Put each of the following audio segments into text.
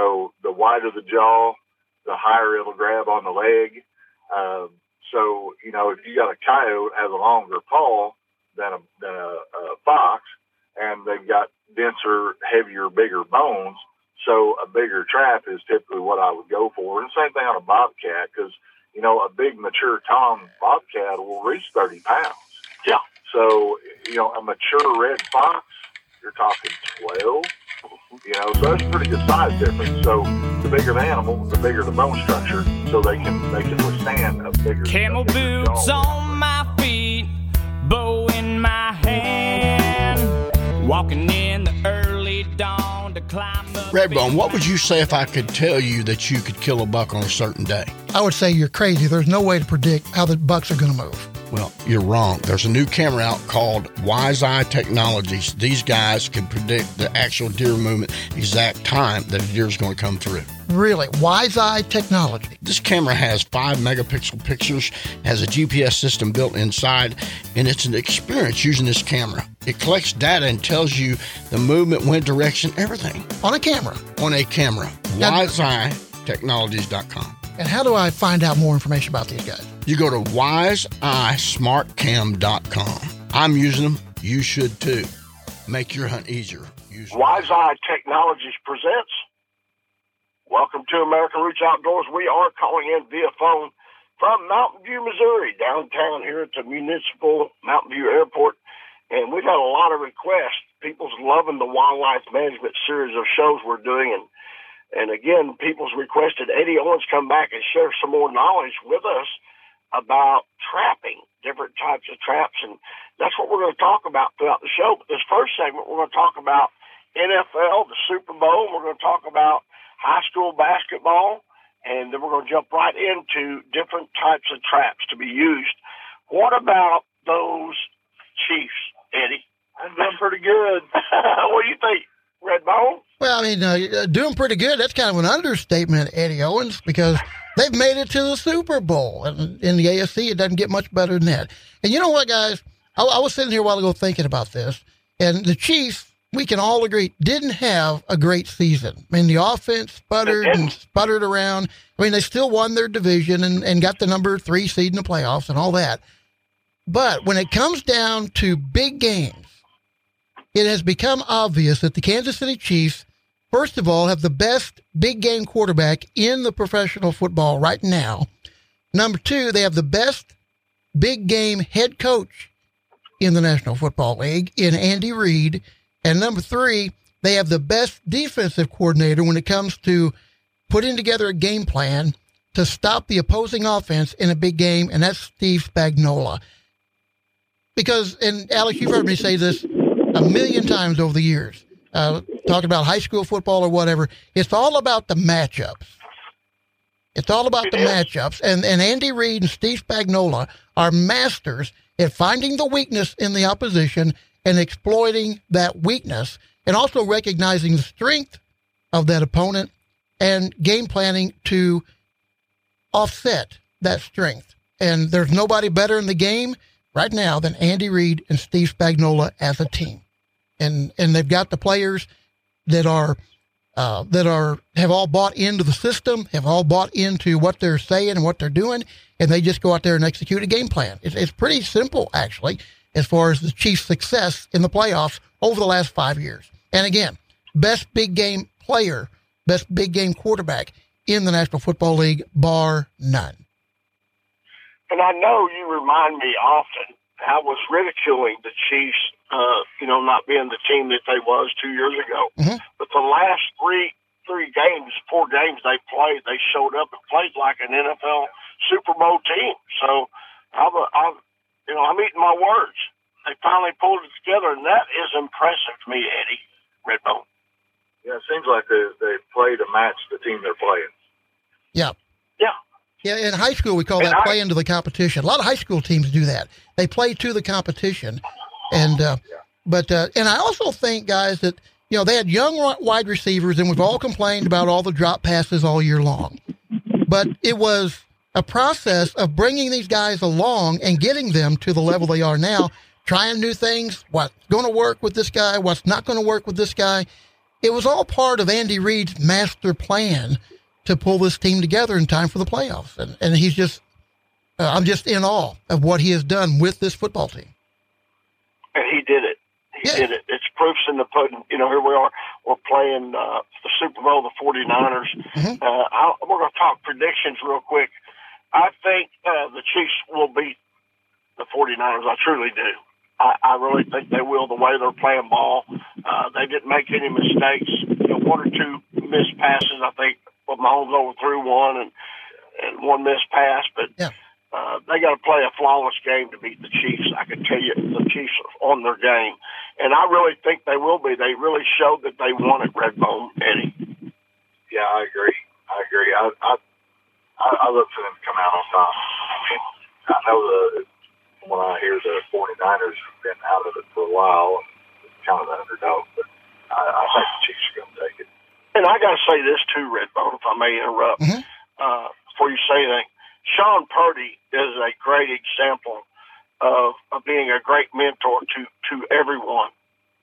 So the wider the jaw, the higher it'll grab on the leg. Um, so you know, if you got a coyote has a longer paw than a than a, a fox, and they've got denser, heavier, bigger bones, so a bigger trap is typically what I would go for. And same thing on a bobcat, because you know a big mature tom bobcat will reach thirty pounds. Yeah. So you know a mature red fox, you're talking twelve. You know, so that's a pretty good size difference. So the bigger the animal, the bigger the bone structure, so they can they can withstand a bigger Camel a bigger boots jaw. on my feet, bow in my hand. Walking in the early dawn to climb the Redbone, what would you say if I could tell you that you could kill a buck on a certain day? I would say you're crazy. There's no way to predict how the bucks are going to move. Well, you're wrong. There's a new camera out called Wise Eye Technologies. These guys can predict the actual deer movement, exact time that a deer is going to come through. Really, Wise Eye technology. This camera has five megapixel pictures, has a GPS system built inside, and it's an experience using this camera. It collects data and tells you the movement, wind direction, everything on a camera. On a camera. WiseEyeTechnologies.com. And how do I find out more information about these guys? You go to wiseeyesmartcam.com. I'm using them. You should too. Make your hunt easier. Use Wise Eye Technologies presents. Welcome to American Roots Outdoors. We are calling in via phone from Mountain View, Missouri, downtown here at the municipal Mountain View Airport. And we've had a lot of requests. People's loving the wildlife management series of shows we're doing. And, and again, people's requested Eddie Owens come back and share some more knowledge with us about trapping, different types of traps. And that's what we're going to talk about throughout the show. But this first segment, we're going to talk about NFL, the Super Bowl. We're going to talk about high school basketball. And then we're going to jump right into different types of traps to be used. What about those Chiefs, Eddie? I'm doing pretty good. what do you think, Red Redbone? Well, I mean, uh, doing pretty good. That's kind of an understatement, Eddie Owens, because they've made it to the Super Bowl. And in the AFC, it doesn't get much better than that. And you know what, guys? I, I was sitting here a while ago thinking about this, and the Chiefs, we can all agree, didn't have a great season. I mean, the offense sputtered and sputtered around. I mean, they still won their division and, and got the number three seed in the playoffs and all that. But when it comes down to big games, it has become obvious that the Kansas City Chiefs, first of all, have the best big game quarterback in the professional football right now. Number two, they have the best big game head coach in the National Football League in Andy Reid. And number three, they have the best defensive coordinator when it comes to putting together a game plan to stop the opposing offense in a big game, and that's Steve Spagnuolo. Because, and Alex, you've heard me say this a million times over the years, uh, talking about high school football or whatever. It's all about the matchups. It's all about the matchups. And, and Andy Reid and Steve Spagnuolo are masters at finding the weakness in the opposition and exploiting that weakness and also recognizing the strength of that opponent and game planning to offset that strength. And there's nobody better in the game right now than Andy Reid and Steve Spagnuolo as a team. And and they've got the players that are uh, that are have all bought into the system, have all bought into what they're saying and what they're doing, and they just go out there and execute a game plan. It's, it's pretty simple, actually, as far as the Chiefs' success in the playoffs over the last five years. And again, best big game player, best big game quarterback in the National Football League, bar none. And I know you remind me often. I was ridiculing the Chiefs, uh, you know, not being the team that they was two years ago. Mhm. But the last three three games, four games they played, they showed up and played like an NFL Super Bowl team. So I'm, a, I'm you know, I'm eating my words. They finally pulled it together, and that is impressive to me, Eddie Redbone. Yeah, it seems like they they play to match the team they're playing. Yeah. Yeah. Yeah, in high school we call And that I- play into the competition. A lot of high school teams do that. They play to the competition, and uh, but uh, and I also think guys that you know they had young wide receivers, and we've all complained about all the drop passes all year long, but it was a process of bringing these guys along and getting them to the level they are now, trying new things, what's going to work with this guy, what's not going to work with this guy. it was all part of Andy Reid's master plan to pull this team together in time for the playoffs. And, and he's just, uh, I'm just in awe of what he has done with this football team. And he did it. He Yeah. did it. It's proofs in the pudding. You know, here we are. We're playing uh, the Super Bowl, the 49ers. Mhm. Uh, I'll, we're going to talk predictions real quick. I think uh, the Chiefs will beat the 49ers. I truly do. I, I really think they will. The way they're playing ball, uh, they didn't make any mistakes. You know, one or two missed passes. I think well, Mahomes overthrew one and and one missed pass, but Yeah. Uh, they got to play a flawless game to beat the Chiefs. I can tell you, the Chiefs are on their game, and I really think they will be. They really showed that they won at Redbone, Eddie. Yeah, I agree. I agree. I I I, I look for them to come out on top. I mean, I know the when I hear the 49ers have been out of it for a while, it's kind of the underdog, but I, I think the Chiefs are going to take it. And I got to say this too, Redbone, if I may interrupt Mhm. uh, before you say anything. Sean Purdy is a great example of, of being a great mentor to to everyone.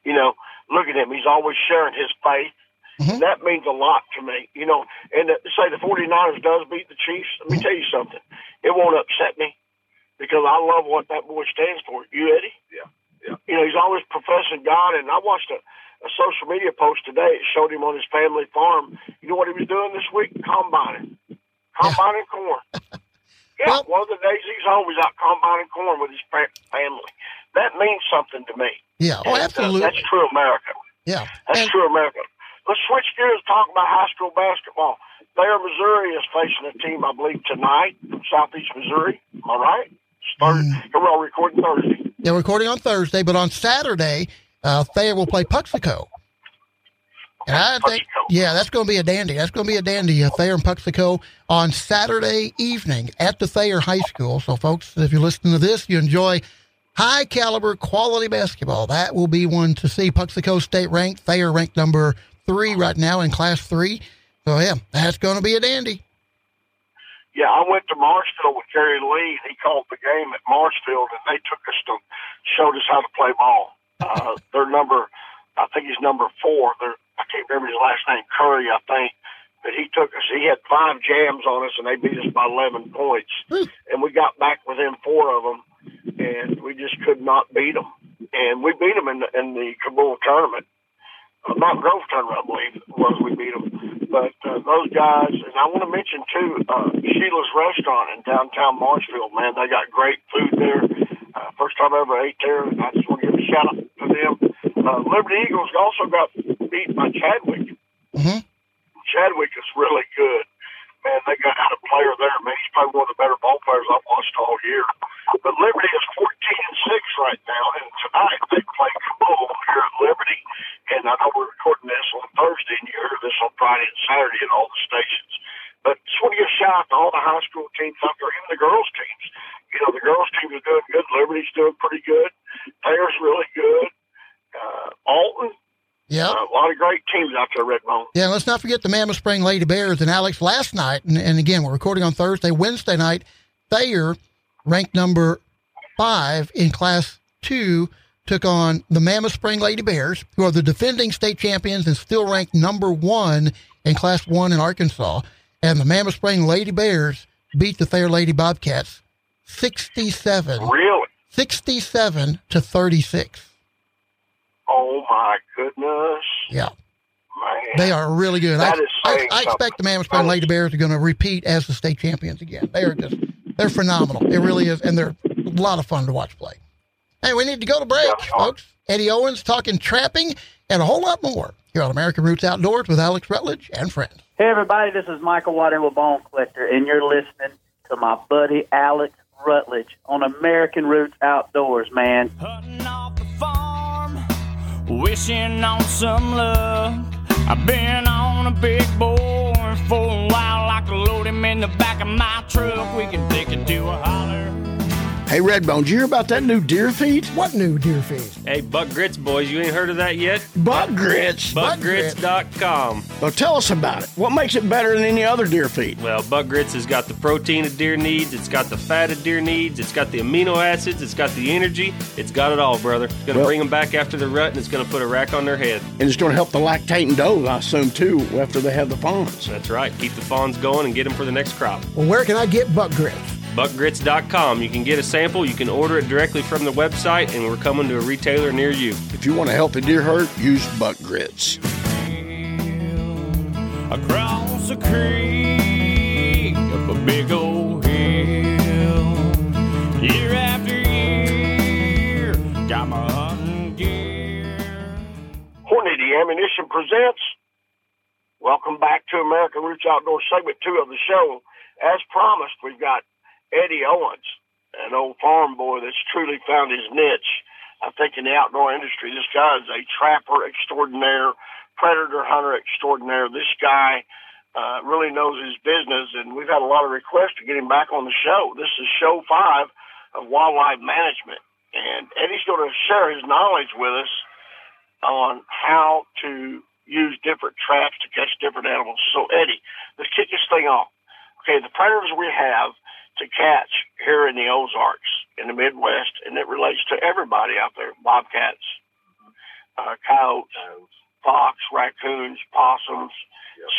You know, look at him; he's always sharing his faith. Mhm. That means a lot to me. You know, and to say the 49ers does beat the Chiefs, let me tell you something. It won't upset me because I love what that boy stands for. You, Eddie? Yeah, yeah. You know, he's always professing God, and I watched a, a social media post today. It showed him on his family farm. You know what he was doing this week? Combining, combining corn. Yeah, Well- one of the days he's home, he's out combining corn with his family. That means something to me. Yeah. Oh, And, uh, absolutely. that's true America. Yeah. That's And- true America. Let's switch gears and talk about high school basketball. Thayer, Missouri is facing a team, I believe, tonight from Southeast Missouri. Am I right? Start, Mm. We are recording Thursday. They're recording on Thursday, but on Saturday, uh, Thayer will play Puxico. And I think, yeah, that's going to be a dandy. That's going to be a dandy. Thayer and Puxico on Saturday evening at the Thayer High School. So, folks, if you're listening to this, you enjoy high caliber quality basketball. That will be one to see. Puxico state ranked, Thayer ranked number three right now in class three. So, yeah, that's going to be a dandy. Yeah, I went to Marshfield with Gary Lee. He called the game at Marshfield, and they took us to showed us how to play ball. Uh, their number, I think he's number four. They're, I can't remember his last name, Curry, I think. But he took us. He had five jams on us, and they beat us by eleven points. And we got back within four of them, and we just could not beat them. And we beat them in the, in the Cabool tournament. Uh, Mount Grove tournament, I believe was. We beat them. But uh, those guys, and I want to mention too, uh, Sheila's Restaurant in downtown Marshfield. Man, they got great food there. Uh, first time I ever ate there. I just want to give a shout out. Uh, Liberty Eagles also got beat by Chadwick. hmm Chadwick is really good. Man, they got out a player there. Man, he's probably one of the better ball players I've watched all year. But Liberty is 14 and 6 right now, and tonight they play Cabool here at Liberty. And I know we're recording this on Thursday, and you heard this on Friday and Saturday at all the stations. But just want to give a shout out to all the high school teams out there, even the girls' teams. You know, the girls' team is doing good. Liberty's doing pretty good. Thayer's really good. Uh, Alton, Yeah. uh, a lot of great teams out there, Redbone. Yeah, let's not forget the Mammoth Spring Lady Bears and Alex last night. And, and again, we're recording on Thursday, Wednesday night. Thayer, ranked number five in Class Two, took on the Mammoth Spring Lady Bears, who are the defending state champions and still ranked number one in Class One in Arkansas. And the Mammoth Spring Lady Bears beat the Thayer Lady Bobcats 67, Really? 67 to 36. Oh my goodness, Yeah. man! They are really good. That I, is I, saying I expect the Mammoth Spring Lady Bears are going to repeat as the state champions again. They are just, they're phenomenal. It really is. And they're a lot of fun to watch play. Hey, we need to go to break, Yeah, folks. Eddie Owens talking trapping and a whole lot more here on American Roots Outdoors with Alex Rutledge and friends. Hey, everybody, this is Michael Waddell Bone Collector, and you're listening to my buddy Alex Rutledge on American Roots Outdoors, man. Hunting off the farm, wishing on some luck. I've been on a big boar for a while. I can load him in the back of my truck. We can take it to a holler. Hey, Redbone, did you hear about that new deer feed? What new deer feed? Hey, Buck Grits boys, you ain't heard of that yet? Buck grits. BuckGrits.com. Well, tell us about it. What makes it better than any other deer feed? Well, Buck Grits has got the protein a deer needs, it's got the fat a deer needs, it's got the amino acids, it's got the energy, it's got it all, brother. It's going to Well- bring them back after the rut and it's going to put a rack on their head. And it's going to help the lactating does, I assume, too, after they have the fawns. That's right. Keep the fawns going and get them for the next crop. Well, where can I get buck grits? BuckGrits.com. You can get a sample, you can order it directly from the website, and we're coming to a retailer near you. If you want a healthy deer herd, use Buck grits. across the creek up a big old hill. Year after year, got my hunting gear. Hornady Ammunition presents. Welcome back to American Roots Outdoor segment two of the show. As promised, we've got Eddie Owens, an old farm boy that's truly found his niche. I think in the outdoor industry, this guy is a trapper extraordinaire, predator hunter extraordinaire. This guy uh, really knows his business, and we've had a lot of requests to get him back on the show. This is show five of wildlife management, and Eddie's going to share his knowledge with us on how to use different traps to catch different animals. So, Eddie, let's kick this thing off. Okay, the predators we have to catch here in the Ozarks, in the Midwest, and it relates to everybody out there bobcats, uh, coyotes, fox, raccoons, possums,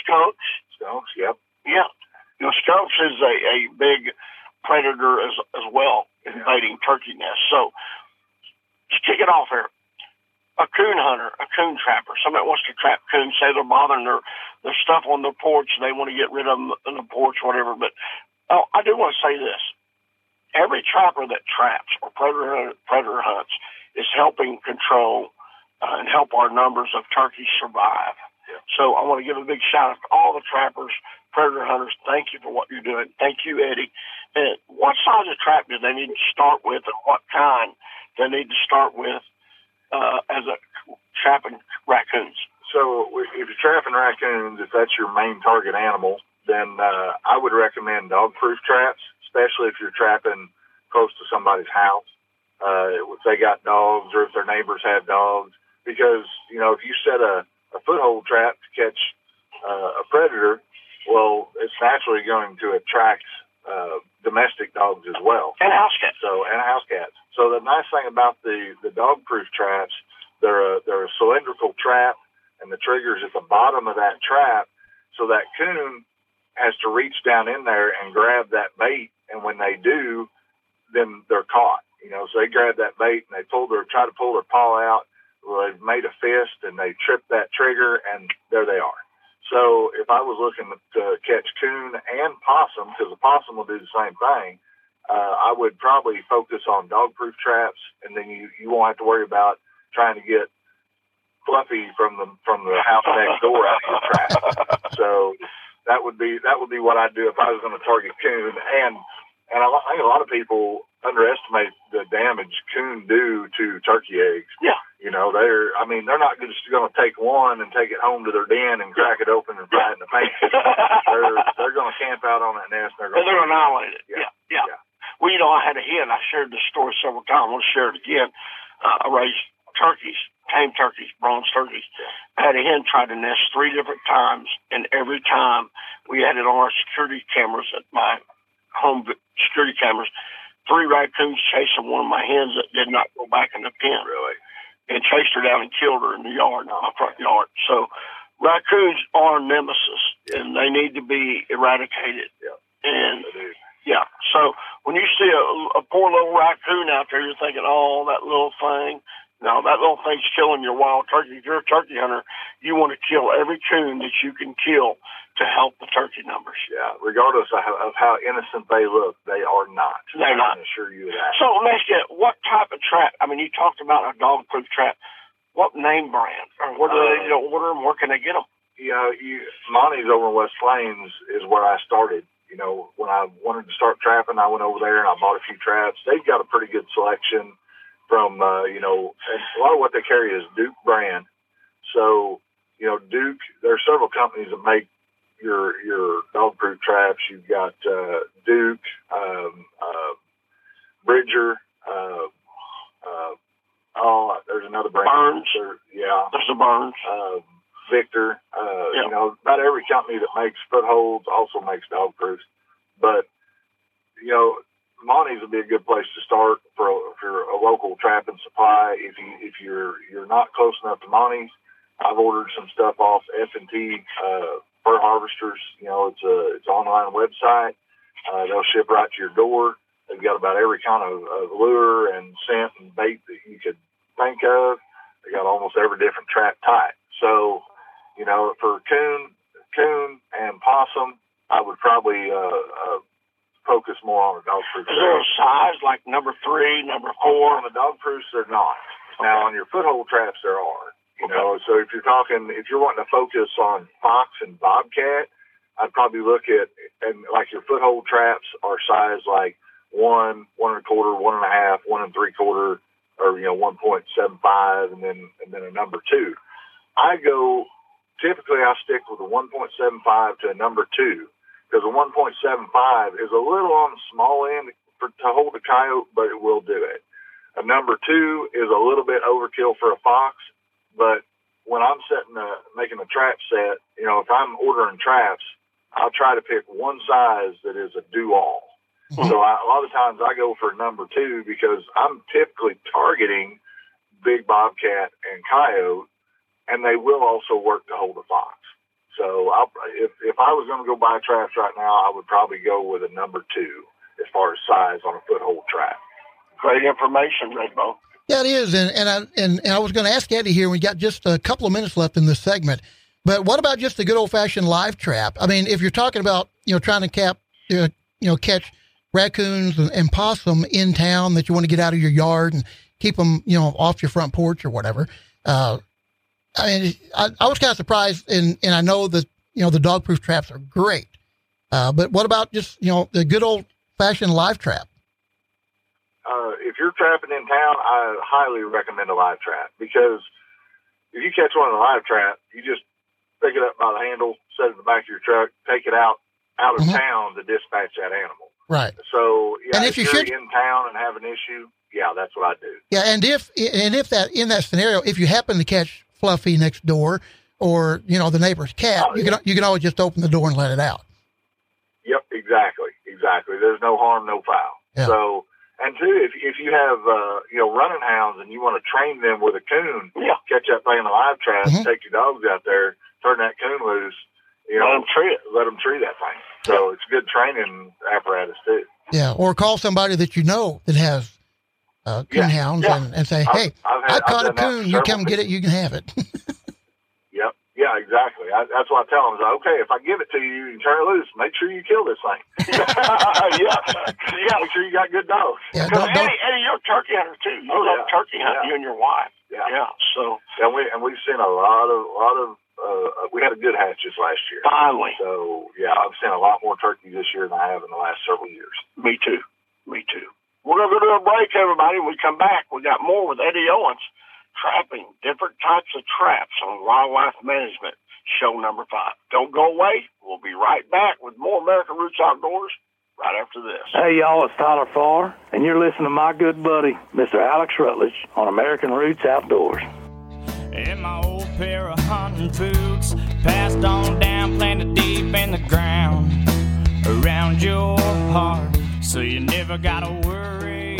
skunks. Skunks, yep. Yeah. You know, skunks is a, a big predator as as well, invading turkey nests. So let's kick it off here. A coon hunter, a coon trapper, somebody wants to trap coons, say they're bothering their, their stuff on their porch, they want to get rid of them on the porch, whatever. But oh, I do want to say this. Every trapper that traps or predator, predator hunts is helping control uh, and help our numbers of turkeys survive. So I want to give a big shout out to all the trappers, predator hunters. Thank you for what you're doing. Thank you, Eddie. And what size of trap do they need to start with, and what kind do they need to start with uh, as a trapping raccoons? So if you're trapping raccoons, if that's your main target animal, then uh, I would recommend dog-proof traps, especially if you're trapping close to somebody's house. Uh, if they got dogs or if their neighbors have dogs, because you know if you set a, a foothold trap to catch uh, a predator, well, it's naturally going to attract uh, domestic dogs as well. And house cats. So and house cats. So the nice thing about the the dog proof traps, they're a they're a cylindrical trap, and the trigger's at the bottom of that trap, so that coon has to reach down in there and grab that bait, and when they do, then they're caught. You know, so they grab that bait and they pull their try to pull their paw out. Well, they've made a fist and they trip that trigger, and there they are. So if I was looking to catch coon and possum, because the possum will do the same thing, uh, I would probably focus on dog-proof traps, and then you you won't have to worry about trying to get Fluffy from the from the house next door out of your trap. So that would be that would be what I'd do if I was going to target coon, and and I think a lot of people underestimate the damage coon do to turkey eggs. Yeah. You know, they're, I mean, they're not just going to take one and take it home to their den and crack it open and fry it in the pan. they're, they're going to camp out on that nest. And they're going to annihilated. Yeah. Yeah, yeah. Yeah. Well, you know, I had a hen. I shared this story several times. I want to share it again. Uh, I raised turkeys, tame turkeys, bronze turkeys. I had a hen try to nest three different times, and every time we had it on our security cameras at my home security cameras. Three raccoons chasing one of my hens that did not go back in the pen. Really? and chased her down and killed her in the yard, in my front yard. So raccoons are nemesis, and they need to be eradicated. Yeah. And yeah, so when you see a, a poor little raccoon out there, you're thinking, oh, that little thing. No, that little thing's killing your wild turkey. If you're a turkey hunter, you want to kill every coon that you can kill to help the turkey numbers. Yeah. Regardless of how, of how innocent they look, they are not. They're I not. can assure you that. So let me ask you, what type of trap? I mean, you talked about a dog-proof trap. What name brand? Or where do they uh, you know, order them? Where can they get them? you know, you, Monty's over in West Plains is where I started. You know, when I wanted to start trapping, I went over there and I bought a few traps. They've got a pretty good selection from, uh, you know, and a lot of what they carry is Duke brand. So, you know, Duke, there are several companies that make your your dog proof traps. You've got uh, Duke, um, uh, Bridger. Uh, uh, oh, there's another brand. Burns. There, yeah. There's the Burns. Uh, Victor. Uh, Yeah. You know, about every company that makes footholds also makes dog proofs. But you know, Monty's would be a good place to start for a, for a local trap and supply. If you if you're you're not close enough to Monty's, I've ordered some stuff off F and T uh, Fur Harvesters. You know, it's a it's an online website. Uh, they'll ship right to your door. They've got about every kind of, of lure and scent and bait that you could think of. They got almost every different trap type. So, you know, for coon, coon and possum, I would probably uh, uh, focus more on the dog proof. Is there a size like number three, number four? On the dog proofs, they're not. Now, on your foothold traps, there are. You know, so if you're talking, if you're wanting to focus on fox and bobcat, I'd probably look at and like your foothold traps are size like one, one and a quarter, one and a half, one and three quarter, or you know, one point seven five, and then and then a number two. I go typically I stick with a one point seven five to a number two because a one point seven five is a little on the small end for to hold a coyote, but it will do it. A number two is a little bit overkill for a fox, but when I'm setting a making a trap set, you know, if I'm ordering traps, I'll try to pick one size that is a do all. Mm-hmm. So I, a lot of times I go for a number two because I'm typically targeting big bobcat and coyote, and they will also work to hold a fox. So I'll, if if I was going to go buy traps right now, I would probably go with a number two as far as size on a foothold trap. Great information, Redbone. Yeah, it is, and and I and, and I was going to ask Eddie here. We got just a couple of minutes left in this segment, but what about just the good old fashioned live trap? I mean, if you're talking about you know trying to cap, uh, you know, catch raccoons and, and possum in town that you want to get out of your yard and keep them you know off your front porch or whatever. Uh, I mean, I, I was kind of surprised, and and I know that you know the dog proof traps are great, uh, but what about just you know the good old fashioned live trap? uh, if you're trapping in town, I highly recommend a live trap because if you catch one in a live trap, you just pick it up by the handle, set it in the back of your truck, take it out out of Mhm. town to dispatch that animal. Right. So yeah, And if, if you you're should- in town and have an issue, yeah, that's what I do. Yeah, and if and if that in that scenario, if you happen to catch Fluffy next door or you know the neighbor's cat, Oh, you can you can always just open the door and let it out. Yep, exactly, exactly. There's no harm, no foul. Yeah. So, and two, if if you have uh, you know running hounds and you want to train them with a coon, Yeah. catch that thing in a live trap, Mhm. take your dogs out there, turn that coon loose, you know, Let know, them tree it. let them tree that thing. So it's good training apparatus too. Yeah, or call somebody that you know that has uh, coon Yeah, hounds yeah. and, and say, I've- hey, I've had- I caught a coon. You come get it. You can have it. Yep. Yeah, exactly. I, that's what I tell them. Is like, okay, if I give it to you, you can turn it loose. Make sure you kill this thing. yeah, yeah. Make sure you got good dogs. yeah, Because don't, don't, Eddie, Eddie, you're a turkey hunter too. You Oh, love yeah. turkey hunting, Yeah. you and your wife. Yeah. Yeah. So And we and we've seen a lot of a lot of uh, we had a good hatch this last year. finally, So yeah, I've seen a lot more turkeys this year than I have in the last several years. me too. Me too. We're gonna go to a break, everybody. When we come back, we got more with Eddie Owens, trapping different types of traps on wildlife management. Show number five. Don't go away. We'll be right back with more American Roots Outdoors right after this. Hey, y'all, it's Tyler Farr, and you're listening to my good buddy, Mr. Alex Rutledge, on American Roots Outdoors. In my old pair of hunting boots, passed on down, planted deep in the ground, around your heart, so you never gotta worry.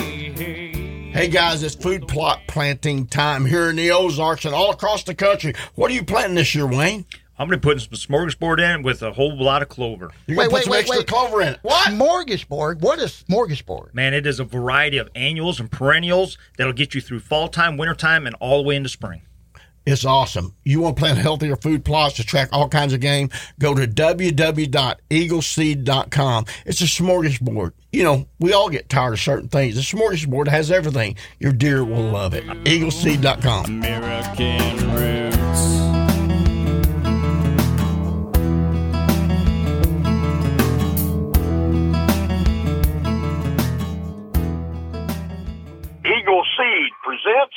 Hey guys, it's food plot planting time here in the Ozarks and all across the country. What are you planting this year, Wayne? I'm going to put some smorgasbord in with a whole lot of clover. You're gonna Wait, put wait, some wait, extra wait. clover in it. What? Smorgasbord. What is smorgasbord? Man, it is a variety of annuals and perennials that'll get you through fall time, winter time, and all the way into spring. It's awesome. You want to plant healthier food plots to track all kinds of game? Go to www.eagleseed.com. It's a smorgasbord. You know, we all get tired of certain things. The smorgasbord has everything. Your deer will love it. Eagleseed.com. American roots. Eagle Seed presents.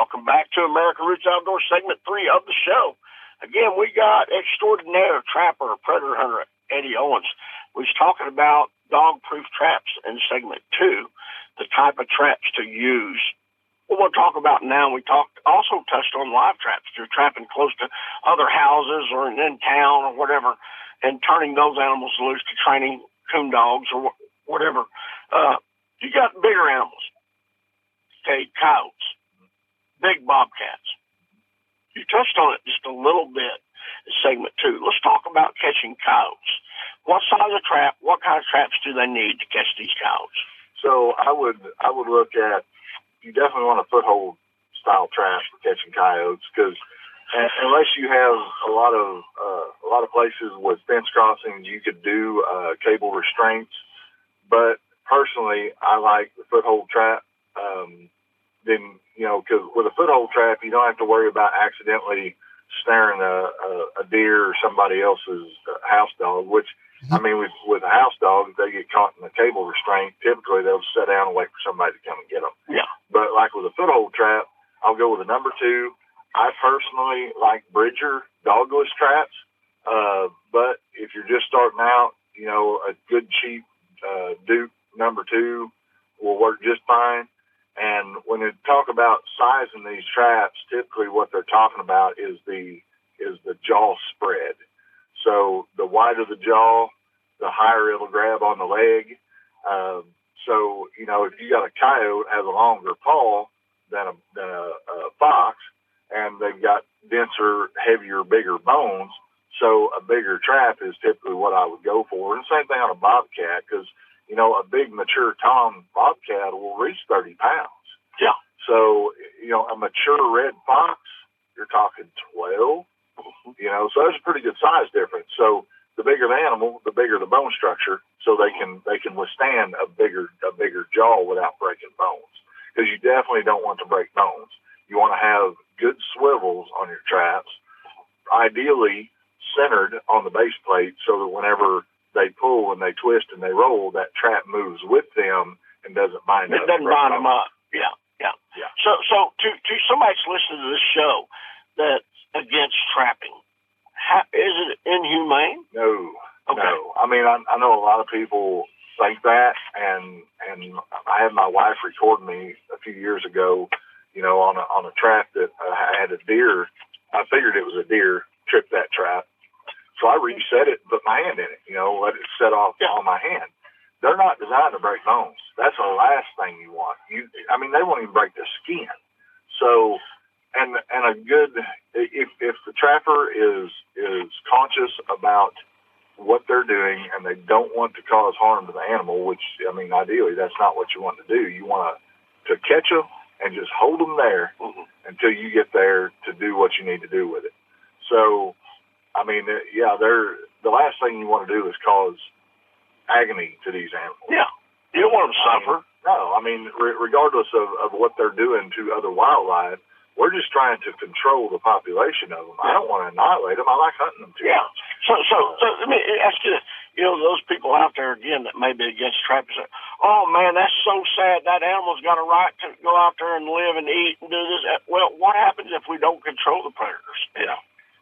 Welcome back to American Roots Outdoor segment three of the show. Again, we got extraordinaire trapper, predator hunter Eddie Owens. We was talking about dog-proof traps in segment two, the type of traps to use. What we'll talk about now, we talked also touched on live traps. If you're trapping close to other houses or in town or whatever, and turning those animals loose to training coon dogs or whatever. Uh, you got bigger animals, okay, coyotes, big bobcats. You touched on it just a little bit in segment two. Let's talk about catching coyotes. What size of trap? What kind of traps do they need to catch these coyotes? So I would I would look at you definitely want a foothold style trap for catching coyotes because unless you have a lot of uh, a lot of places with fence crossings, you could do uh, cable restraints. But personally, I like the foothold trap. Um, then you know, because with a foothold trap, you don't have to worry about accidentally snaring a, a, a deer or somebody else's uh, house dog. Which I mean, with with a house dog, if they get caught in a cable restraint, typically they'll sit down and wait for somebody to come and get them. Yeah. But like with a foothold trap, I'll go with a number two. I personally like Bridger dogless traps. Uh, but if you're just starting out, you know, a good cheap uh, Duke number two will work just fine. And when they talk about sizing these traps, typically what they're talking about is the is the jaw spread. So the wider the jaw, the higher it'll grab on the leg. Um, so you know, if you got a coyote has a longer paw than a than a, a fox, and they've got denser, heavier, bigger bones, so a bigger trap is typically what I would go for. And the same thing on a bobcat, because you know a big mature tom bobcat will reach 30 pounds. Yeah. So you know a mature red fox, you're talking 12. Mm-hmm. You know, so there's a pretty good size difference. So the bigger the animal, the bigger the bone structure, so they can they can withstand a bigger a bigger jaw without breaking bones. Because you definitely don't want to break bones. You want to have good swivels on your traps, ideally centered on the base plate, so that whenever they pull and they twist and they roll, that trap moves with them and doesn't bind It up. doesn't bind them up. Yeah, yeah. Yeah. So, so to to somebody that's listening to this show that's against trapping, how, is it inhumane? No, Okay. no. I mean, I, I know a lot of people think that, and and I had my wife record me a few years ago, you know, on a on a trap that I had a deer. I figured it was a deer tripped that trap, so I reset it, and put my hand in it, you know, let it set off Yeah. on my hand. They're not designed to break bones. That's the last thing you want. You, I mean, they won't even break the skin. So, and and a good if if the trapper is is conscious about what they're doing and they don't want to cause harm to the animal, which I mean, ideally that's not what you want to do. You want to to catch them and just hold them there Mhm. until you get there to do what you need to do with it. So, I mean, uh, yeah, they're the last thing you want to do is cause agony to these animals. Yeah. You don't want them to suffer. No, I mean, re- regardless of, of what they're doing to other wildlife, we're just trying to control the population of them. I don't want to annihilate them. I like hunting them too. Yeah. So, so, so let me ask you, you know, those people out there again that may be against trapping say, oh man, that's so sad. That animal's got a right to go out there and live and eat and do this. Well, what happens if we don't control the predators? Yeah.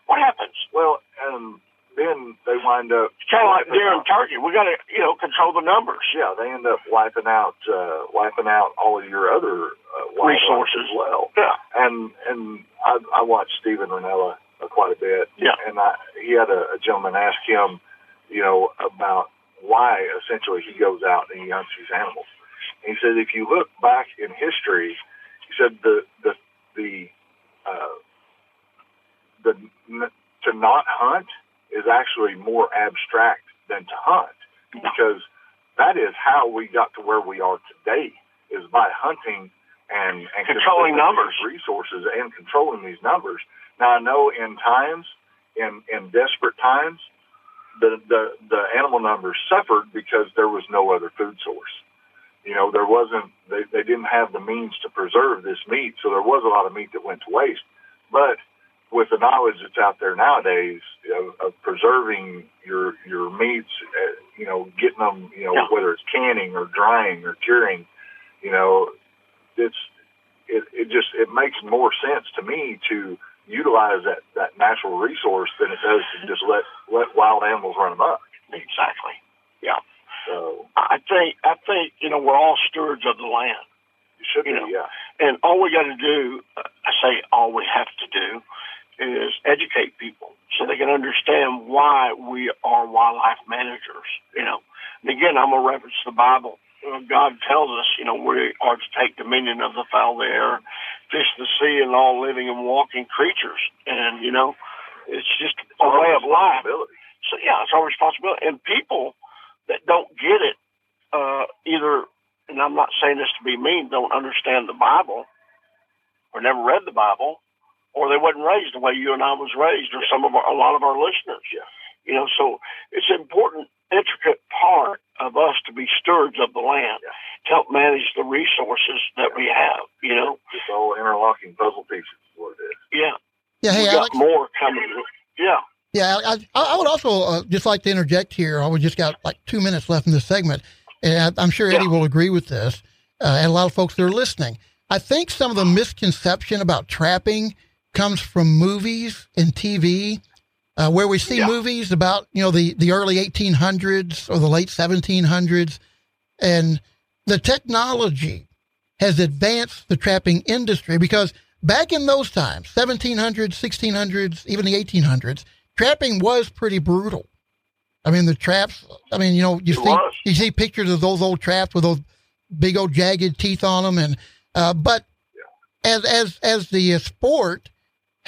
What happens? Well, and then they wind up It's kind of like deer and turkey. We got to, you know, control the numbers. Yeah, they end up wiping out uh, wiping out all of your other uh, Resources. as well. Yeah. And and I, I watched Steven Rinella uh, quite a bit. Yeah. And I, he had a, a gentleman ask him, you know, about why essentially he goes out and he hunts these animals. And he said, if you look back in history, he said the the the uh, the to not hunt is actually more abstract than to hunt because that is how we got to where we are today is by hunting and, and Controlling numbers. resources and controlling these numbers. Now I know in times, in in desperate times, the the the animal numbers suffered because there was no other food source. You know, there wasn't they, they didn't have the means to preserve this meat, so there was a lot of meat that went to waste. But with the knowledge that's out there nowadays of, of preserving your your meats, uh, you know, getting them, you know, Yeah. whether it's canning or drying or curing, you know, it's it, it just it makes more sense to me to utilize that that natural resource than it does to just let let wild animals run amok. Exactly. Yeah. So I think I think you know we're all stewards of the land. you should be, know. yeah. And all we got to do, I say all we have to do, is educate people so they can understand why we are wildlife managers. You know, and again, I'm gonna reference the Bible. God tells us, you know, we are to take dominion of the fowl of the air, fish the sea, and all living and walking creatures. And you know, it's just a Our way of life. So yeah, it's our responsibility. And people that don't get it, uh, either, and I'm not saying this to be mean, don't understand the Bible, or never read the Bible, or they wasn't raised the way you and I was raised, or some of our, a lot of our listeners. Yeah. You know, so it's an important, intricate part of us to be stewards of the land, to help manage the resources that we have. You know, it's all interlocking puzzle pieces is what it is. yeah, Yeah, hey, we Alex. got more coming. Yeah. Yeah, I, I I would also uh, just like to interject here. I we just got like two minutes left in this segment, and I- I'm sure Eddie Yeah. will agree with this, uh, and a lot of folks that are listening. I think some of the misconception about trapping comes from movies and TV, uh, where we see Yeah. movies about you know the the early 1800s or the late 1700s, and the technology has advanced the trapping industry because back in those times 1700s 1600s even the 1800s trapping was pretty brutal i mean the traps i mean you know you It see was. you see pictures of those old traps with those big old jagged teeth on them and uh, but as as as the sport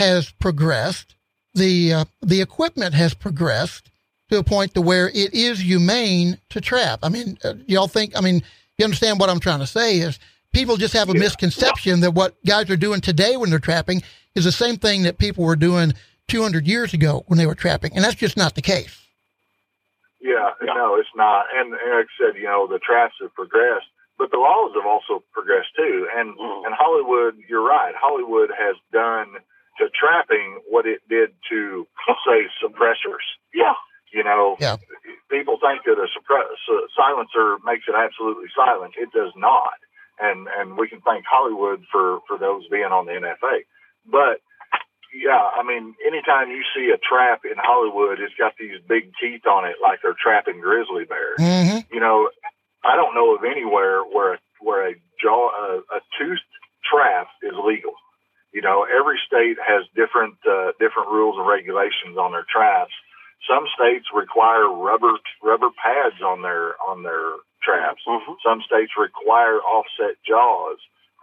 has progressed the uh, the equipment has progressed to a point to where it is humane to trap i mean uh, y'all think i mean you understand what i'm trying to say is people just have a misconception that what guys are doing today when they're trapping is the same thing that people were doing 200 years ago when they were trapping, and that's just not the case. Yeah, no, it's not. And, and like I said, you know, the traps have progressed, but the laws have also progressed too. And Mhm. and Hollywood, you're right. Hollywood has done to trapping what it did to say suppressors. Yeah. You know, Yeah. people think that a suppress, a silencer makes it absolutely silent. It does not. And and we can thank Hollywood for for those being on the NFA. But yeah, I mean, anytime you see a trap in Hollywood, it's got these big teeth on it, like they're trapping grizzly bears. Mm-hmm. You know, I don't know of anywhere where where a jaw a, a toothed trap is legal. You know, every state has different uh, different rules and regulations on their traps. Some states require rubber rubber pads on their on their traps. Mhm. Some states require offset jaws,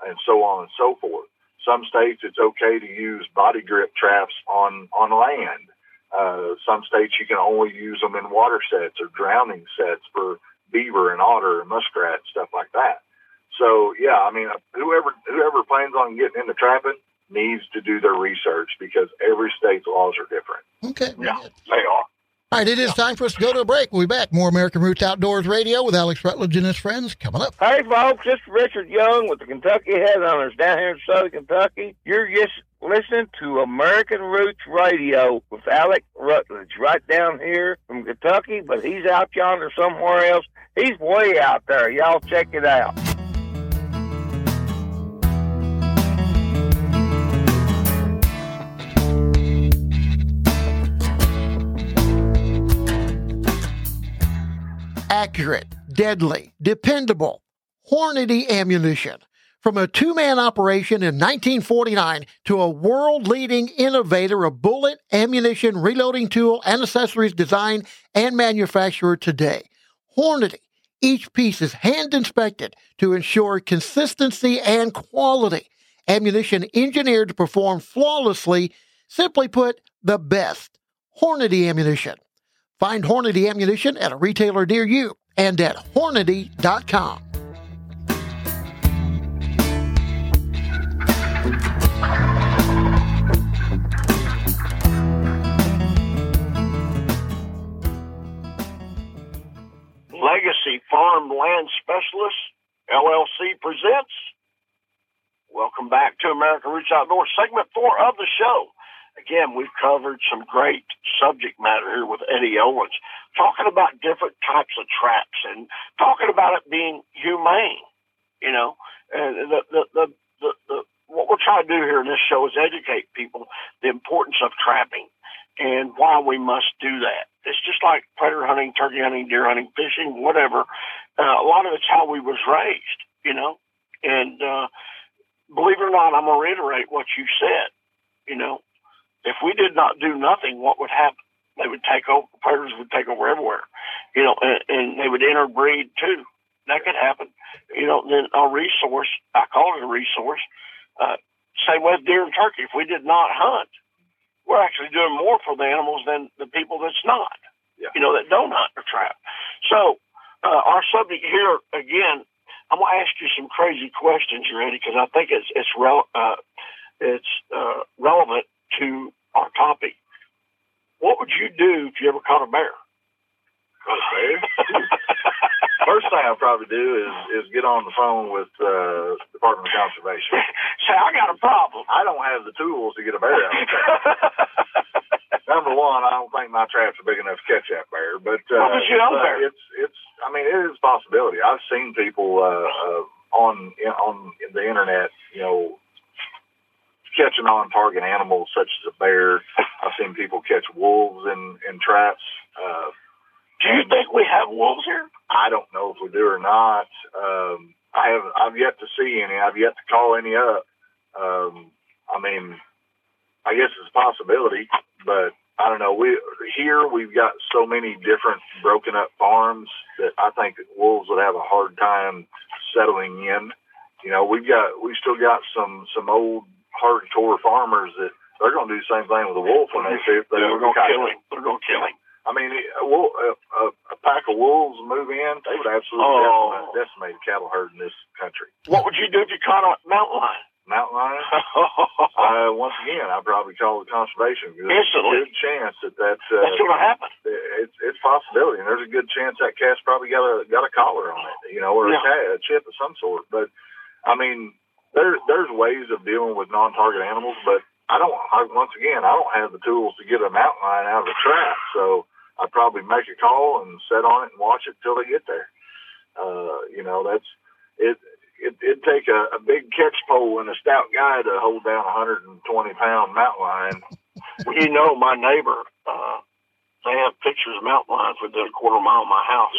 and so on and so forth. Some states it's okay to use body grip traps on on land. Uh, some states you can only use them in water sets or drowning sets for beaver and otter and muskrat and stuff like that. So yeah, I mean, whoever whoever plans on getting into trapping needs to do their research because every state's laws are different. Okay. very Yeah. good. They are. All right, it is time for us to go to a break. We'll be back. More American Roots Outdoors Radio with Alex Rutledge and his friends coming up. Hey, folks, this is Richard Young with the Kentucky Headhunters down here in Southern Kentucky. You're just listening to American Roots Radio with Alex Rutledge right down here from Kentucky, but he's out yonder somewhere else. He's way out there. Y'all check it out. Accurate, deadly, dependable, Hornady ammunition. From a two man operation in 1949 to a world leading innovator of bullet, ammunition, reloading tool, and accessories design and manufacturer today. Hornady. Each piece is hand inspected to ensure consistency and quality. Ammunition engineered to perform flawlessly. Simply put, the best. Hornady ammunition. Find Hornady ammunition at a retailer near you and at Hornady.com. Legacy Farm Land Specialists, LLC presents. Welcome back to American Roots Outdoors, segment four of the show. Again, we've covered some great subject matter here with Eddie Owens, talking about different types of traps and talking about it being humane. You know, and the the the, the, the what we're trying to do here in this show is educate people the importance of trapping and why we must do that. It's just like predator hunting, turkey hunting, deer hunting, fishing, whatever. Uh, a lot of it's how we was raised, you know. And uh, believe it or not, I'm gonna reiterate what you said. You know, if we did not do nothing, what would happen? They would take over. Predators would take over everywhere. You know, and, and they would interbreed too. That could happen. You know, then a resource. I call it a resource. Uh, same with deer and turkey. If we did not hunt, we're actually doing more for the animals than the people that's not. Yeah. You know, that don't hunt or trap. So uh, our subject here again, I'm gonna ask you some crazy questions, you ready? Because I think it's it's rel- uh, it's uh, relevant to our topic. What would you do if you ever caught a bear? Caught a bear? First thing I'd probably do is is get on the phone with uh, Department of Conservation. Say, I got a problem. I don't have the tools to get a bear out of. Number one, I don't think my traps are big enough to catch that bear. But uh, Well, but you know it's, uh, bear. it's it's. I mean, it is a possibility. I've seen people uh, uh, on on the internet, you know, catching on target animals such as a bear. I've seen people catch wolves in in traps. Uh, Do you think we have wolves here? I don't know if we do or not. Um, I have I've yet to see any. I've yet to call any up. Um, I mean, I guess it's a possibility, but I don't know. We here we've got so many different broken up farms that I think that wolves would have a hard time settling in. You know, we've got we still got some some old hardcore farmers that they're going to do the same thing with a wolf when they see it. They They're gonna kill him. They're gonna kill him. I mean, a, wolf, a, a, pack of wolves move in, they would absolutely Oh. decimate, decimate a cattle herd in this country. What would you do if you caught a mountain lion? Mountain lion, uh, once again, I'd probably call the conservation. There's a good chance that that's, uh, That's gonna happen. it's it's a possibility, and there's a good chance that cat's probably got a got a collar on it, you know, or Yeah. a, cat, a chip of some sort. But I mean, there there's ways of dealing with non-target animals, but I don't. I, once again, I don't have the tools to get a mountain lion out of the trap, so I'd probably make a call and sit on it and watch it till they get there. Uh, you know, that's it. It, it'd take a, a big catch pole and a stout guy to hold down a 120 pound mountain lion. Well, you know, my neighbor, uh, they have pictures of mountain lions within a quarter mile of my house.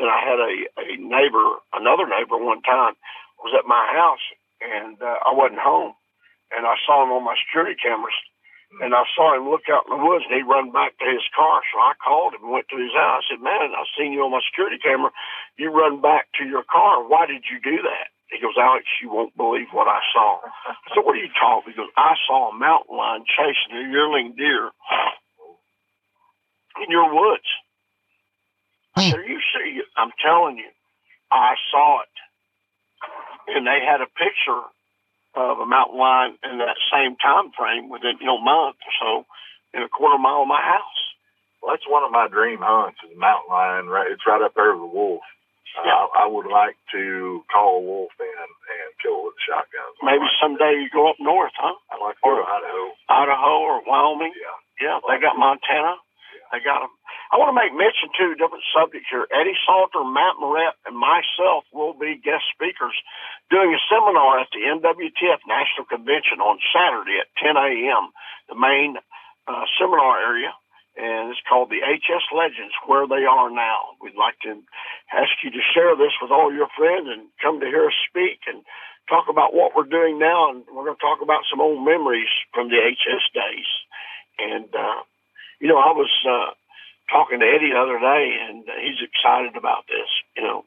And I had a, a neighbor, another neighbor one time was at my house and uh, I wasn't home. And I saw him on my security cameras. And I saw him look out in the woods and he run back to his car. So I called him and went to his house. I said, Man, I seen you on my security camera. You run back to your car. Why did you do that? He goes, Alex, you won't believe what I saw. So what are you talking? He goes, I saw a mountain lion chasing a yearling deer in your woods. I said, Are you serious? I'm telling you, I saw it. And they had a picture of a mountain lion in that same time frame within, you know, month or so in a quarter mile of my house. Well, that's one of my dream hunts is a mountain lion. Right, it's right up there with a wolf. Uh, Yeah. I, I would like to call a wolf in and kill it with a shotgun. Maybe someday you go up north, huh? I'd like to go to Idaho. Idaho or Wyoming. Yeah. Yeah, they got Montana. They got them. I want to make mention two different subjects here. Eddie Salter, Matt Morrett, and myself will be guest speakers doing a seminar at the NWTF National Convention on Saturday at 10 a.m. The main uh, seminar area, and it's called the HS Legends, Where They Are Now. We'd like to ask you to share this with all your friends and come to hear us speak and talk about what we're doing now, and we're going to talk about some old memories from the HS days. And uh, you know, I was uh, talking to Eddie the other day, and he's excited about this. You know,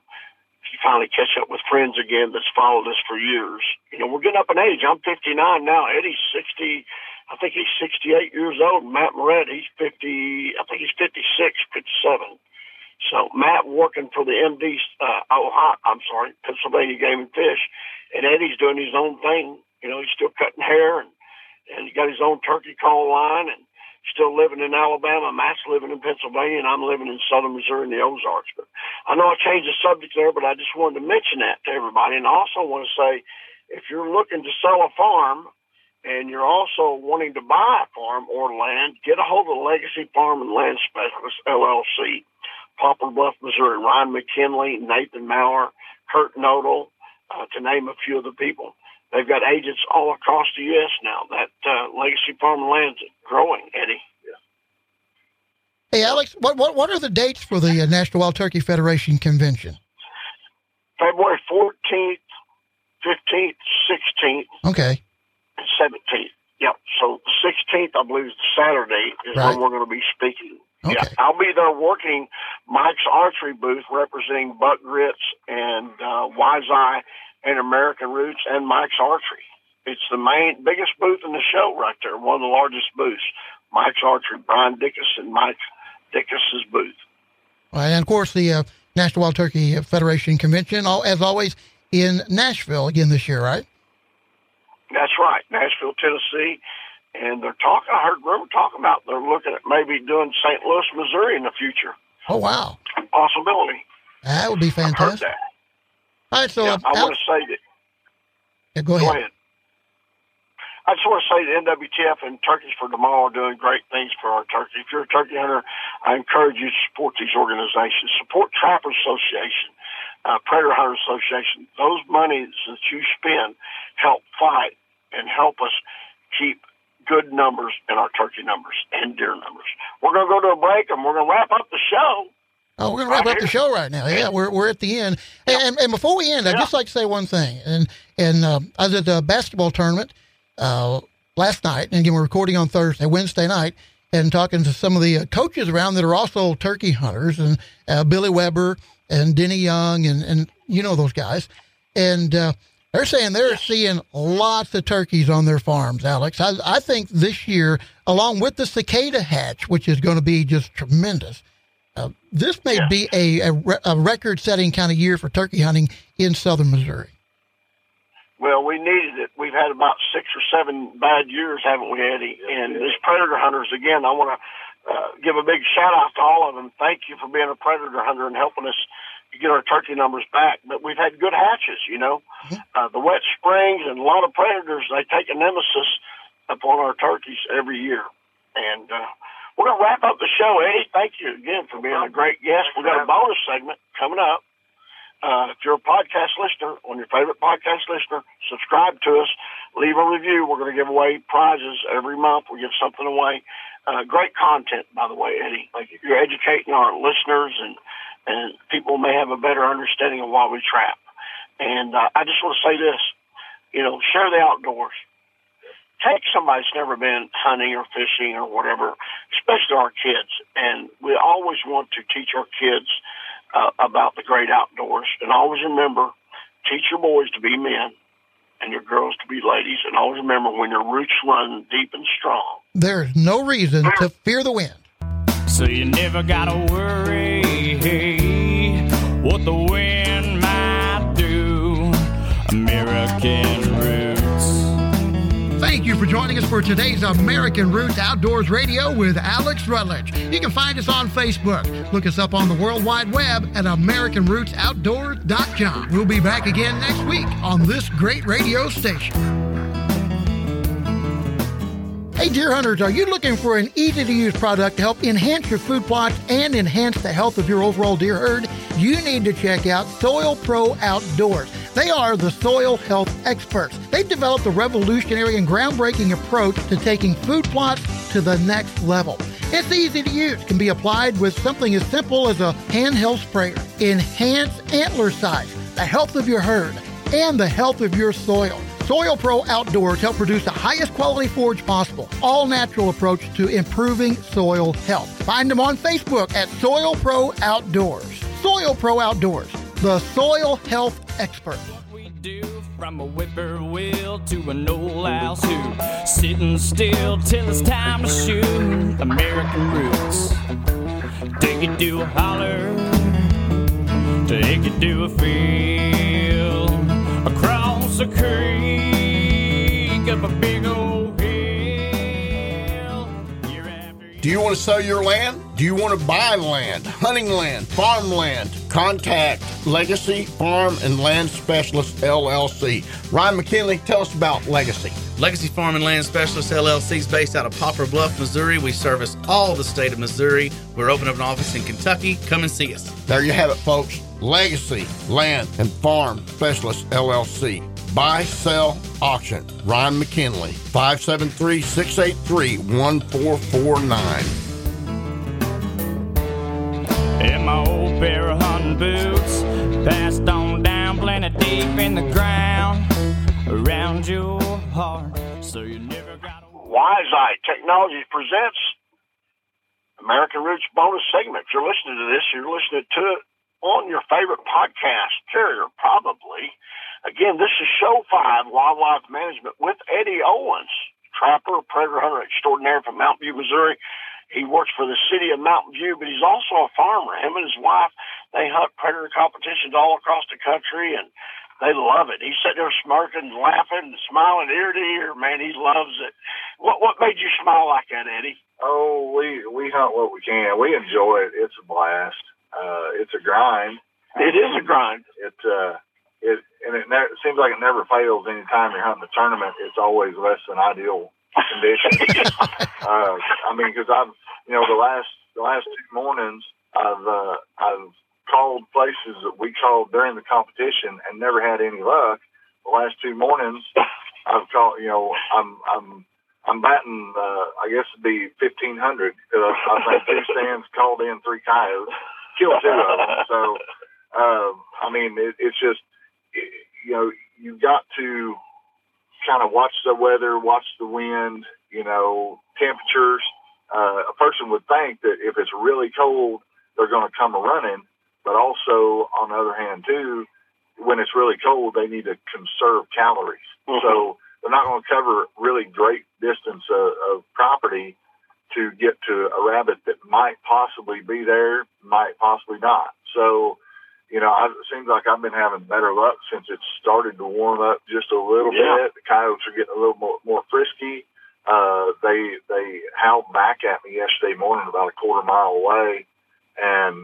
he finally catch up with friends again that's followed us for years. You know, we're getting up in age. I'm 59 now. Eddie's 60. I think he's 68 years old. Matt Morrett, he's 50. I think he's 56, 57. So Matt working for the MD, uh, Ohio, I'm sorry, Pennsylvania Game and Fish, and Eddie's doing his own thing. You know, he's still cutting hair and and he got his own turkey call line and still living in Alabama. Matt's living in Pennsylvania, and I'm living in southern Missouri in the Ozarks. But I know I changed the subject there, but I just wanted to mention that to everybody. And I also want to say, if you're looking to sell a farm and you're also wanting to buy a farm or land, get a hold of Legacy Farm and Land Specialist LLC, Poplar Bluff, Missouri. Ryan McKinley, Nathan Maurer, Kurt Nodal, uh, to name a few of the people. They've got agents all across the U.S. now. That uh, Legacy Farm and Land's growing, Eddie. Hey, Alex, what what what are the dates for the uh, National Wild Turkey Federation convention? February 14th, 15th, 16th, Okay. and 17th. Yep. So the 16th, I believe, is Saturday, is Right. when we're going to be speaking. Okay. Yeah, I'll be there working Mike's archery booth, representing Buck Grits and uh, Wise Eye and American Roots and Mike's Archery. It's the main biggest booth in the show right there, one of the largest booths. Mike's Archery, Brian Dickus and Mike Dickus's booth. Well, and of course, the uh, National Wild Turkey Federation convention, all, as always, in Nashville again this year, right? That's right, Nashville, Tennessee. And they're talking, I heard rumor talking about they're looking at maybe doing St. Louis, Missouri in the future. Oh wow, Possibility. that would be fantastic. All right, so yeah, I want to say that. yeah, go ahead. Go ahead. I just want to say the NWTF and Turkeys for Tomorrow are doing great things for our turkey. If you're a turkey hunter, I encourage you to support these organizations. Support Trappers Association, uh, Predator Hunter Association. Those monies that you spend help fight and help us keep good numbers in our turkey numbers and deer numbers. We're going to go to a break and we're going to wrap up the show. Oh, we're gonna wrap up the show right now. Yeah, we're we're at the end. And, and, and before we end, I'd just like to say one thing. And and um, I was at the basketball tournament uh, last night, and again we're recording on Thursday, Wednesday night, and talking to some of the uh, coaches around that are also turkey hunters, and uh, Billy Weber and Denny Young, and and you know those guys, and. Uh, they're saying they're seeing lots of turkeys on their farms, Alex. I, I think this year, along with the cicada hatch, which is going to be just tremendous, uh, this may be a, a, re- a record setting kind of year for turkey hunting in southern Missouri. Well, we needed it. We've had about six or seven bad years, haven't we, Eddie? And these predator hunters, again, I want to uh, give a big shout out to all of them. Thank you for being a predator hunter and helping us get our turkey numbers back. But we've had good hatches, you know. Uh, the wet springs and a lot of predators, they take a nemesis upon our turkeys every year. And uh, we're going to wrap up the show, Eddie. Thank you again for being a great guest. We've got a bonus segment coming up. Uh, if you're a podcast listener, on your favorite podcast listener, subscribe to us, leave a review. We're going to give away prizes every month. We give something away. Uh, great content, by the way, Eddie. Like you're educating our listeners, and and people may have a better understanding of why we trap. And uh, I just want to say this, you know, share the outdoors. Take somebody that's never been hunting or fishing or whatever, especially our kids. And we always want to teach our kids uh, about the great outdoors. And always remember, teach your boys to be men and your girls to be ladies. And always remember, when your roots run deep and strong, There's no reason to fear the wind. So you never gotta worry what the wind for joining us for today's American Roots Outdoors Radio with Alex Rutledge. You can find us on Facebook. Look us up on the World Wide Web at AmericanRootsOutdoors.com. We'll be back again next week on this great radio station. Hey, deer hunters, are you looking for an easy to use product to help enhance your food plots and enhance the health of your overall deer herd? You need to check out Soil Pro Outdoors. They are the soil health experts. They've developed a revolutionary and groundbreaking approach to taking food plots to the next level. It's easy to use, can be applied with something as simple as a handheld sprayer. Enhance antler size, the health of your herd, and the health of your soil. Soil Pro Outdoors help produce the highest quality forage possible, all natural approach to improving soil health. Find them on Facebook at Soil Pro Outdoors. Soil Pro Outdoors, the soil health expert. we do from a whippoorwill to an old house who sitting still till it's time to shoot American roots. Take it to a holler, take it to a field, across a creek, up a big old Do you want to sell your land? Do you want to buy land, hunting land, farmland? Contact Legacy Farm and Land Specialist LLC. Ryan McKinley, tell us about Legacy. Legacy Farm and Land Specialist LLC is based out of Poplar Bluff, Missouri. We service all the state of Missouri. We're opening up an office in Kentucky. Come and see us. There you have it, folks. Legacy Land and Farm Specialist LLC. Buy, sell, auction. Ryan McKinley, 573 683 1449. in my old pair of hunting boots. Passed on down plenty deep in the ground around your heart. So you never got Wise Eye Technologies presents American Roots bonus segment. If you're listening to this, you're listening to it on your favorite podcast carrier, probably. Again, this is show five, Wildlife Management with Eddie Owens, trapper, predator hunter extraordinaire from Mountain View, Missouri. He works for the city of Mountain View, but he's also a farmer. Him and his wife, they hunt predator competitions all across the country, and they love it. He's sitting there smirking, laughing, smiling ear to ear. Man, he loves it. What what made you smile like that, Eddie? Oh, we we hunt what we can. We enjoy it. It's a blast. Uh, it's a grind. It is a grind. It uh, it and it, ne- it seems like it never fails. Anytime you're hunting a tournament, it's always less than ideal conditions. uh, I mean, because I've you know the last the last two mornings I've uh, I've called places that we called during the competition and never had any luck. The last two mornings I've called. You know, I'm I'm I'm batting. Uh, I guess it'd be fifteen hundred because I've made two stands, called in three coyotes, killed two of them. So, uh, I mean, it, it's just you know you've got to kind of watch the weather, watch the wind, you know, temperatures. Uh, a person would think that if it's really cold, they're going to come running, but also on the other hand too, when it's really cold, they need to conserve calories. So they're not going to cover really great distance of, of property to get to a rabbit that might possibly be there, might possibly not. So, you know, I, it seems like I've been having better luck since it started to warm up just a little Yeah. bit. The coyotes are getting a little more, more frisky. Uh, they they howled back at me yesterday morning about a quarter mile away, and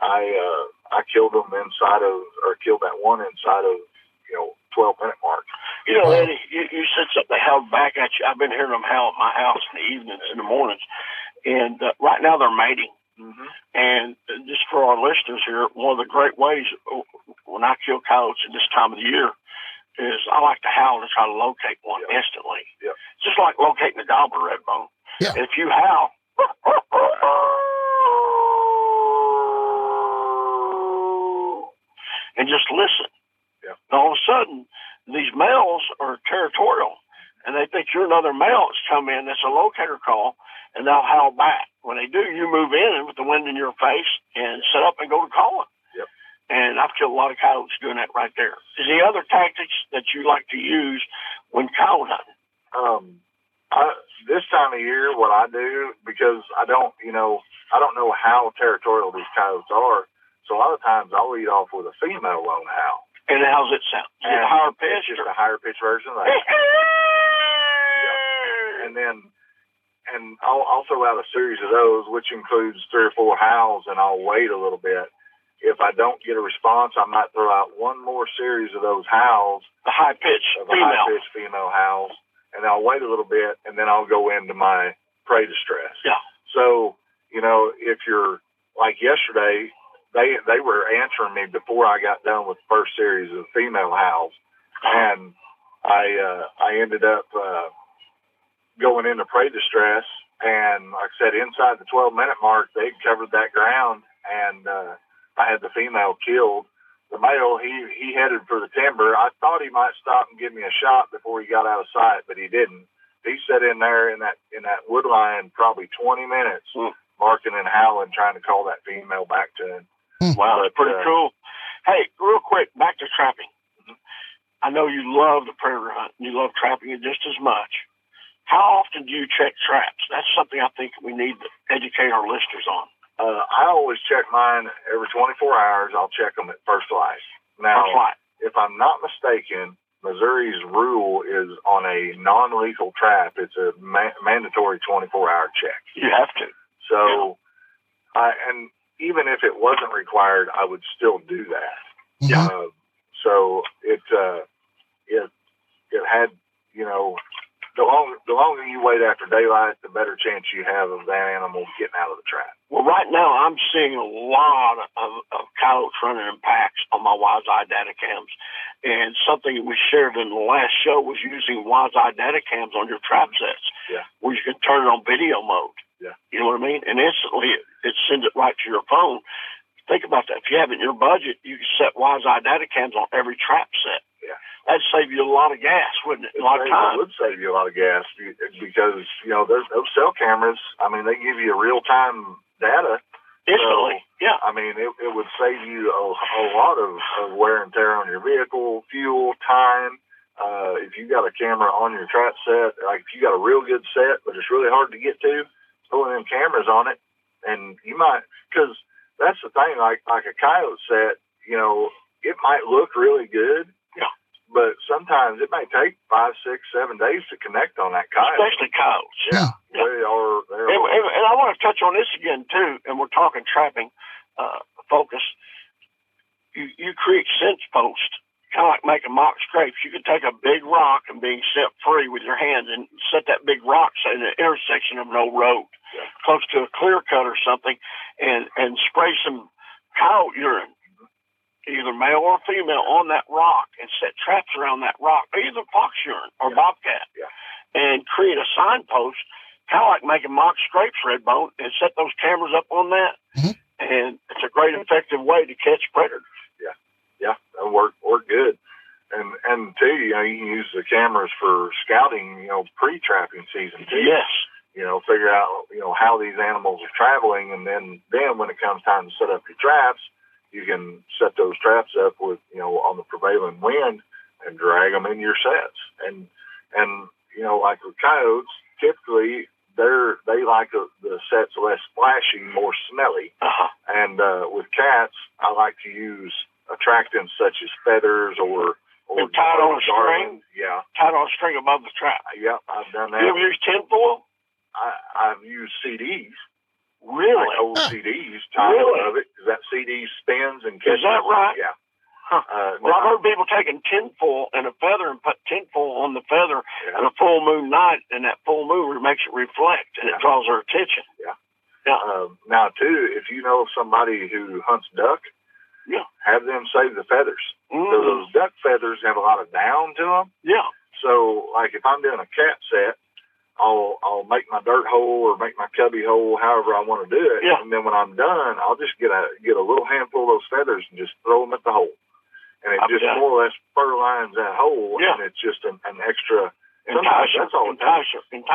I uh, I killed them inside of or killed that one inside of you know twelve minute mark. You know, Eddie, you, you said something they held back at you. I've been hearing them howl at my house in the evenings and the mornings, and uh, right now they're mating. Mm-hmm. And just for our listeners here, one of the great ways uh, when I kill coyotes at this time of the year is I like to howl to try to locate one instantly. Yeah. Just like locating a gobbler red bone. Yeah. If you howl, and just listen. Yeah. And all of a sudden, these males are territorial, and they think you're another male that's come in. That's a locator call, and they'll howl back. When they do, you move in with the wind in your face and set up and go to calling. Yep. And I've killed a lot of coyotes doing that right there. Is the other tactics that you like to use when coyote hunting? Um, I, this time of year, what I do because I don't, you know, I don't know how territorial these coyotes are. So a lot of times I'll lead off with a female lone howl. And how's it sound? Is it And higher pitch? just a higher pitch version and then and I'll, I'll throw out a series of those, which includes three or four howls, and I'll wait a little bit. If I don't get a response, I might throw out one more series of those howls, The high pitch of the high female. pitch female howls, and I'll wait a little bit, and then I'll go into my prey distress. Yeah. So you know, if you're like yesterday, they they were answering me before I got done with the first series of female howls, and I uh, I ended up uh, going into prey distress, and like I said, inside the 12 minute mark, they covered that ground, and uh, I had the female killed. The male, he he headed for the timber. I thought he might stop and give me a shot before he got out of sight, but he didn't. He sat in there in that in that wood line probably 20 minutes, Hmm. barking and howling, trying to call that female back to him. Wow, that's pretty uh, cool. Hey, real quick, back to trapping. I know you love the predator hunt. and You love trapping it just as much. How often do you check traps? That's something I think we need to educate our listeners on. Uh, I always check mine every 24 hours. I'll check them at first light. Now, First light. if I'm not mistaken, Missouri's rule is on a non-lethal trap. It's a ma- mandatory 24-hour check. You have to. So, I and even if it wasn't required, I would still do that. Mhm. Uh, so it uh, it it had you know the longer the longer you wait after daylight, the better chance you have of that animal getting out of the trap. Well, right now I'm seeing a lot of, of coyotes running in packs on my Wise Eye data cams. And something we shared in the last show was using Wise Eye data cams on your trap sets, Yeah. where you can turn it on video mode. Yeah. You know what I mean? And instantly it, it sends it right to your phone. Think about that. If you have it in your budget, you can set Wise Eye data cams on every trap set. Yeah. That'd save you a lot of gas, wouldn't it? A lot of It would save you a lot of gas because you know those, those cell cameras. I mean, they give you real time data. Instantly. So, yeah. I mean, it, it would save you a, a lot of, of wear and tear on your vehicle, fuel, time. Uh, if you got a camera on your trap set, like if you got a real good set, but it's really hard to get to, putting them cameras on it, and you might, because that's the thing, like like a coyote set, you know, it might look really good, Yeah. but sometimes it may take five, six, seven days to connect on that coyote. Especially coyotes. Yeah, they are. They're And, and, and I want to touch on this again too, and we're talking trapping uh, focus. You you create scent post, kind of like making mock scrapes. You could take a big rock and being set free with your hands and set that big rock say in the intersection of an old road, close to a clear cut or something, and and spray some cow urine, either male or female, on that rock and set traps around that rock, either fox urine or bobcat, Yeah. and create a signpost kind of like making mock scrapes, Redbone, and set those cameras up on that. Mhm. And it's a great effective way to catch predators. Yeah, yeah, that work work good. And and too, you know, you can use the cameras for scouting, you know, pre trapping season too. Yes. You know, figure out, you know, how these animals are traveling and then then when it comes time to set up your traps, you can set those traps up with, you know, on the prevailing wind and drag them in your sets. And and you know, like with coyotes, typically they're they like the, the sets less splashy, more smelly. Uh-huh. And uh, with cats, I like to use attractants such as feathers or or tied on a garland. Yeah, Tied on a string above the trap. yep, I've done that. You ever use tinfoil? I, I've used CDs, Really? like old Huh. CDs, tied Really? above it because that CD spins and catches. Is catches. that right? Yeah. Huh. Uh, Well, I've heard people taking tinfoil and a feather and put tinfoil on the feather yeah. on a full moon night, and that full moon makes it reflect, and Yeah. it draws their attention. Uh, now too, if you know somebody who hunts duck, Yeah. have them save the feathers. So Mm. those duck feathers have a lot of down to them. Yeah. So, like if I'm doing a cat set, I'll I'll make my dirt hole or make my cubby hole, however I want to do it. Yeah. And then when I'm done, I'll just get a get a little handful of those feathers and just throw them at the hole, and it I've just done more or less fur lines that hole, Yeah. and it's just an, an extra. Enticer. that's all it Enticer. takes.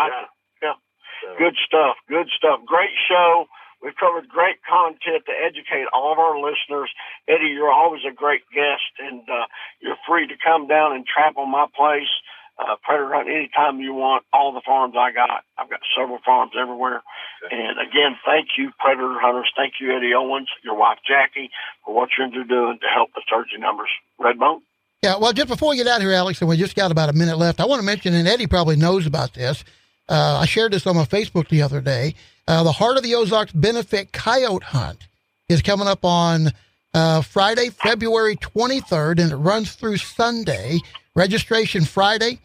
Yeah. So, Good stuff. Good stuff. Great show. We've covered great content to educate all of our listeners. Eddie, you're always a great guest, and uh, you're free to come down and trap on my place. Uh, predator hunt anytime you want. All the farms I got. I've got several farms everywhere. And again, thank you, predator hunters. Thank you, Eddie Owens, your wife Jackie, for what you're doing to help the turkey numbers. Redbone. Yeah, well, just before we get out here, Alex, and we just got about a minute left, I want to mention, and Eddie probably knows about this. Uh, I shared this on my Facebook the other day. Uh, the Heart of the Ozarks benefit coyote hunt is coming up on uh, Friday, February 23rd, and it runs through Sunday. Registration Friday,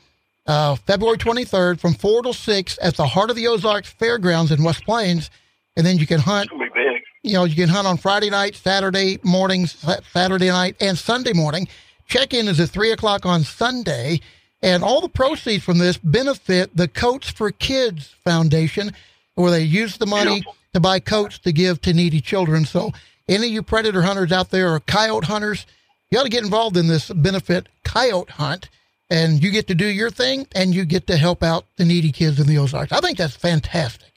uh, February 23rd, from 4 to 6 at the Heart of the Ozarks Fairgrounds in West Plains. And then you can hunt It's be big. you know, you can hunt on Friday night, Saturday mornings, Saturday night, and Sunday morning. Check in is at three o'clock on Sunday, and all the proceeds from this benefit the Coats for Kids Foundation, where they use the money Beautiful. to buy coats to give to needy children. So, any of you predator hunters out there or coyote hunters, you ought to get involved in this benefit coyote hunt, and you get to do your thing, and you get to help out the needy kids in the Ozarks. I think that's fantastic.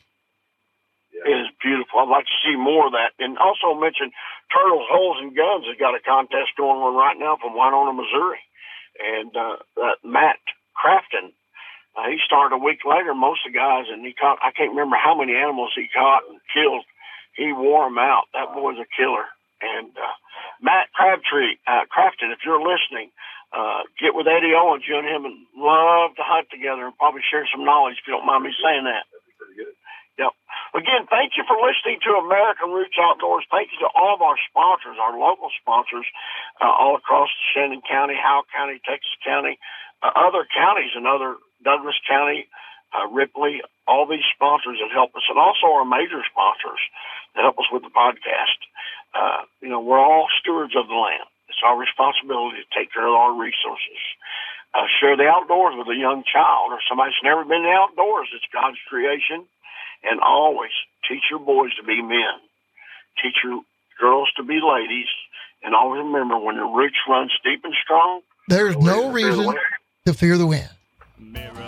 It is beautiful. I'd like to see more of that. And also mention Turtles, Holes, and Guns has got a contest going on right now from Winona, Missouri. And uh, that Matt Crafton, uh, he started a week later, most of the guys, and he caught, I can't remember how many animals he caught and killed. He wore them out. That boy's a killer. And uh, Matt Crabtree, uh, Crafton, if you're listening, uh, get with Eddie Owens. You and him and love to hunt together and probably share some knowledge if you don't mind me saying that. Yep. Again, thank you for listening to American Roots Outdoors. Thank you to all of our sponsors, our local sponsors, uh, all across Shannon County, Howell County, Texas County, uh, other counties and other Douglas County, uh, Ripley, all these sponsors that help us, and also our major sponsors that help us with the podcast. Uh, you know, we're all stewards of the land. It's our responsibility to take care of our resources. Uh, share the outdoors with a young child or somebody who's never been in the outdoors. It's God's creation And always teach your boys to be men. Teach your girls to be ladies. And always remember when the roots run steep and strong, There's no fear the reason to fear the wind. Mirror